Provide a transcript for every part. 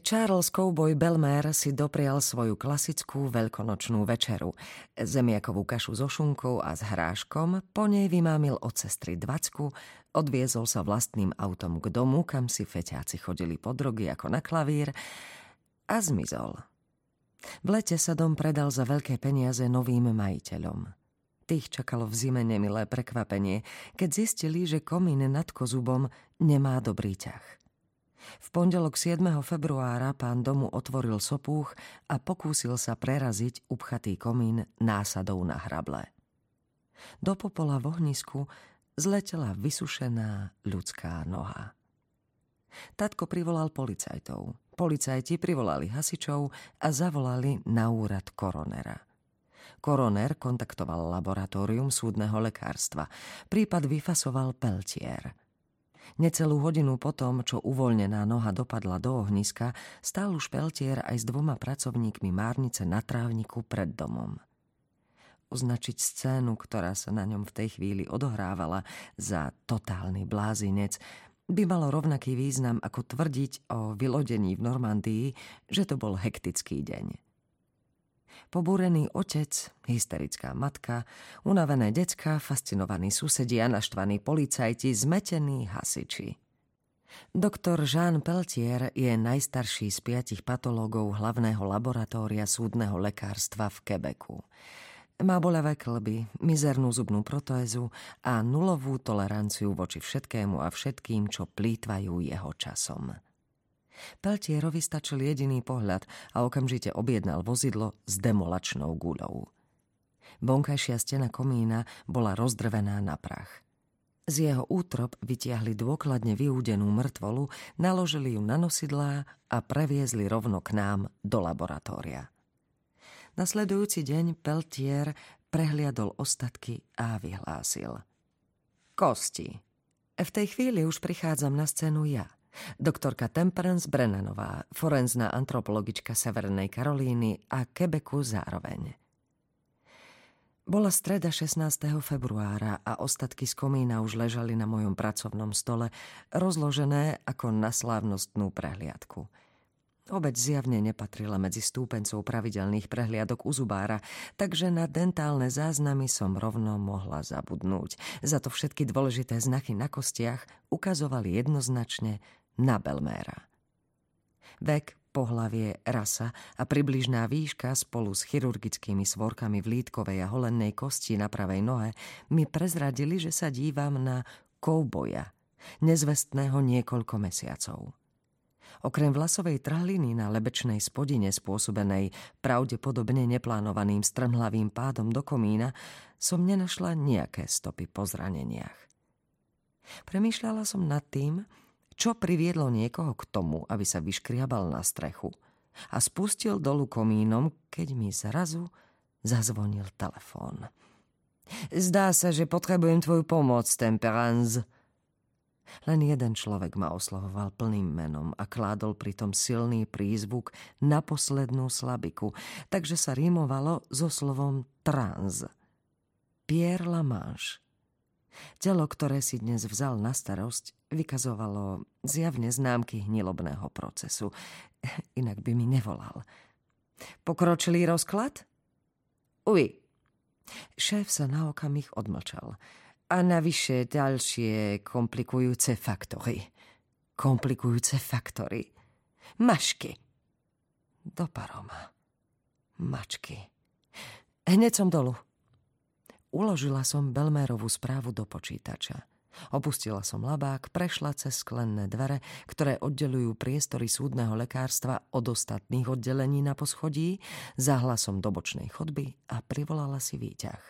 Charles Cowboy Belmer si doprial svoju klasickú veľkonočnú večeru. Zemiakovú kašu so šunkou a s hráškom, po nej vymámil od sestry dvacku, odviezol sa vlastným autom k domu, kam si feťáci chodili po drogy ako na klavír a zmizol. V lete sa dom predal za veľké peniaze novým majiteľom. Tých čakalo v zime nemilé prekvapenie, keď zistili, že komín nad kozubom nemá dobrý ťah. V pondelok 7. februára pán domu otvoril sopúch a pokúsil sa preraziť upchatý komín násadou na hrable. Do popola v ohnisku zletela vysušená ľudská noha. Tatko privolal policajtov. Policajti privolali hasičov a zavolali na úrad koronera. Koroner kontaktoval laboratórium súdneho lekárstva. Prípad vyfasoval Peltier – Necelú hodinu potom, čo uvoľnená noha dopadla do ohniska, stál už Peltier aj s dvoma pracovníkmi márnice na trávniku pred domom. Označiť scénu, ktorá sa na ňom v tej chvíli odohrávala za totálny blázinec, by malo rovnaký význam ako tvrdiť o vylodení v Normandii, že to bol hektický deň. Pobúrený otec, hysterická matka, unavené decka, fascinovaní susedia, naštvaní policajti, zmetení hasiči. Doktor Jean Peltier je najstarší z piatich patológov hlavného laboratória súdneho lekárstva v Quebecu. Má bolavé klby, mizernú zubnú protézu a nulovú toleranciu voči všetkému a všetkým, čo plýtvajú jeho časom. Peltierovi stačil jediný pohľad a okamžite objednal vozidlo s demolačnou guľou. Vonkajšia stena komína bola rozdrvená na prach. Z jeho útrop vytiahli dôkladne vyúdenú mŕtvolu, naložili ju na nosidlá a previezli rovno k nám do laboratória. Nasledujúci deň Peltier prehliadol ostatky a vyhlásil. Kosti. V tej chvíli už prichádzam na scénu ja – Doktorka Temperance Brennanová, forenzná antropologička Severnej Karolíny a Quebecu zároveň. Bola streda 16. februára a ostatky z komína už ležali na mojom pracovnom stole, rozložené ako na slávnostnú prehliadku – Obec zjavne nepatrila medzi stúpencov pravidelných prehliadok u zubára, takže na dentálne záznamy som rovno mohla zabudnúť. Za to všetky dôležité znaky na kostiach ukazovali jednoznačne na Belméra. Vek, pohlavie, rasa a približná výška spolu s chirurgickými svorkami v lítkovej a holennej kosti na pravej nohe mi prezradili, že sa dívam na kouboja, nezvestného niekoľko mesiacov. Okrem vlasovej trhliny na lebečnej spodine spôsobenej pravdepodobne neplánovaným strmhlavým pádom do komína som nenašla nejaké stopy po zraneniach. Premýšľala som nad tým, čo priviedlo niekoho k tomu, aby sa vyškriabal na strechu a spustil dolu komínom, keď mi zrazu zazvonil telefón. Zdá sa, že potrebujem tvoju pomoc, Temperance. Len jeden človek ma oslovoval plným menom a kládol pritom silný prízvuk na poslednú slabiku, takže sa rímovalo so slovom trans. Pierre Lamanche. Telo, ktoré si dnes vzal na starosť, vykazovalo zjavne známky hnilobného procesu. Inak by mi nevolal. Pokročilý rozklad? Uj. Šéf sa na okamih odmlčal. A navyše ďalšie komplikujúce faktory. Komplikujúce faktory. Mašky. Do paroma. Mačky. Hneď som dolu. Uložila som Belmérovú správu do počítača. Opustila som labák, prešla cez sklenné dvere, ktoré oddelujú priestory súdneho lekárstva od ostatných oddelení na poschodí, zahla som do bočnej chodby a privolala si výťah.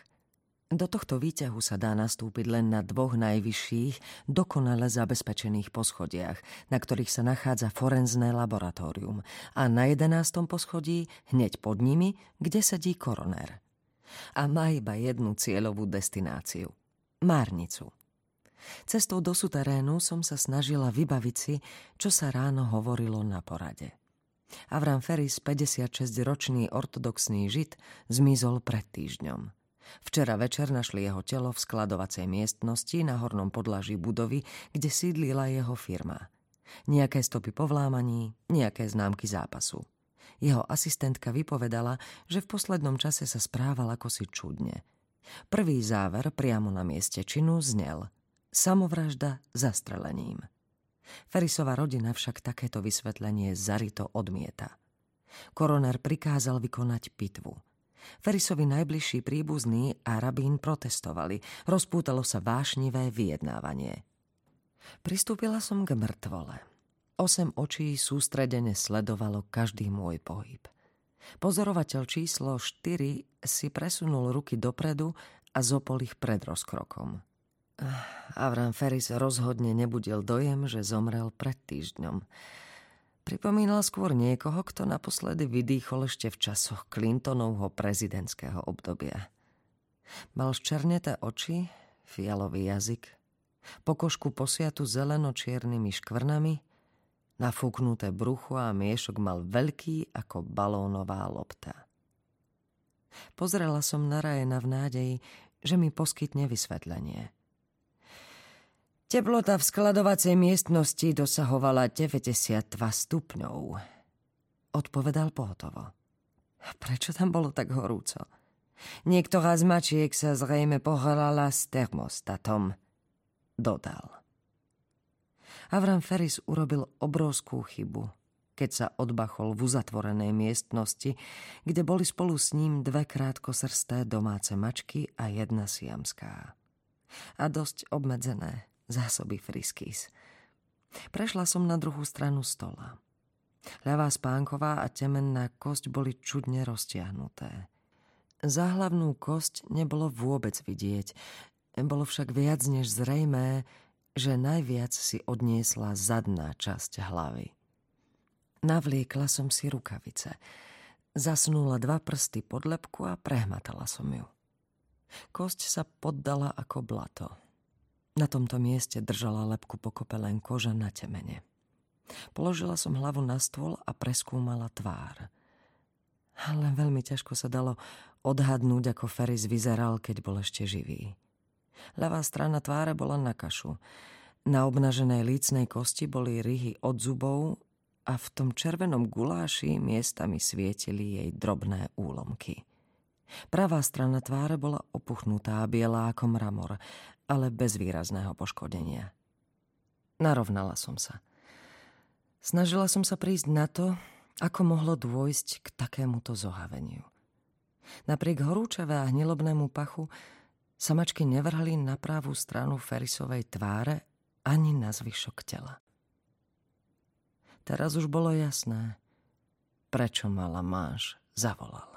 Do tohto výťahu sa dá nastúpiť len na dvoch najvyšších, dokonale zabezpečených poschodiach, na ktorých sa nachádza forenzné laboratórium a na jedenástom poschodí, hneď pod nimi, kde sedí koroner a má iba jednu cieľovú destináciu – Márnicu. Cestou do suterénu som sa snažila vybaviť si, čo sa ráno hovorilo na porade. Avram Ferris, 56-ročný ortodoxný žid, zmizol pred týždňom. Včera večer našli jeho telo v skladovacej miestnosti na hornom podlaží budovy, kde sídlila jeho firma. Nejaké stopy povlámaní, nejaké známky zápasu. Jeho asistentka vypovedala, že v poslednom čase sa správal ako si čudne. Prvý záver priamo na mieste činu znel samovražda zastrelením. Ferisová rodina však takéto vysvetlenie zarito odmieta. Koroner prikázal vykonať pitvu. Ferisovi najbližší príbuzní a rabín protestovali. Rozpútalo sa vášnivé vyjednávanie. Pristúpila som k mŕtvole. Osem očí sústredene sledovalo každý môj pohyb. Pozorovateľ číslo 4 si presunul ruky dopredu a zopol ich pred rozkrokom. Avram Ferris rozhodne nebudil dojem, že zomrel pred týždňom. Pripomínal skôr niekoho, kto naposledy vydýchol ešte v časoch Clintonovho prezidentského obdobia. Mal ščerneté oči, fialový jazyk, pokožku posiatu zeleno-čiernymi škvrnami – Nafúknuté brucho a miešok mal veľký ako balónová lopta. Pozrela som na Rajena v nádeji, že mi poskytne vysvetlenie. Teplota v skladovacej miestnosti dosahovala 92 stupňov. Odpovedal pohotovo. Prečo tam bolo tak horúco? Niektorá z mačiek sa zrejme pohrala s termostatom. Dodal. Avram Ferris urobil obrovskú chybu, keď sa odbachol v uzatvorenej miestnosti, kde boli spolu s ním dve krátkosrsté domáce mačky a jedna siamská. A dosť obmedzené zásoby friskys. Prešla som na druhú stranu stola. Ľavá spánková a temenná kosť boli čudne roztiahnuté. Záhlavnú kosť nebolo vôbec vidieť, bolo však viac než zrejmé, že najviac si odniesla zadná časť hlavy. Navliekla som si rukavice. Zasnula dva prsty pod lepku a prehmatala som ju. Kosť sa poddala ako blato. Na tomto mieste držala lepku pokope len koža na temene. Položila som hlavu na stôl a preskúmala tvár. Ale veľmi ťažko sa dalo odhadnúť, ako Ferris vyzeral, keď bol ešte živý. Ľavá strana tváre bola na kašu. Na obnaženej lícnej kosti boli ryhy od zubov a v tom červenom guláši miestami svietili jej drobné úlomky. Pravá strana tváre bola opuchnutá, bielá ako mramor, ale bez výrazného poškodenia. Narovnala som sa. Snažila som sa prísť na to, ako mohlo dôjsť k takémuto zohaveniu. Napriek horúčavé a hnilobnému pachu Samačky nevrhli na pravú stranu Ferisovej tváre ani na zvyšok tela. Teraz už bolo jasné, prečo ma Lamáš zavolal.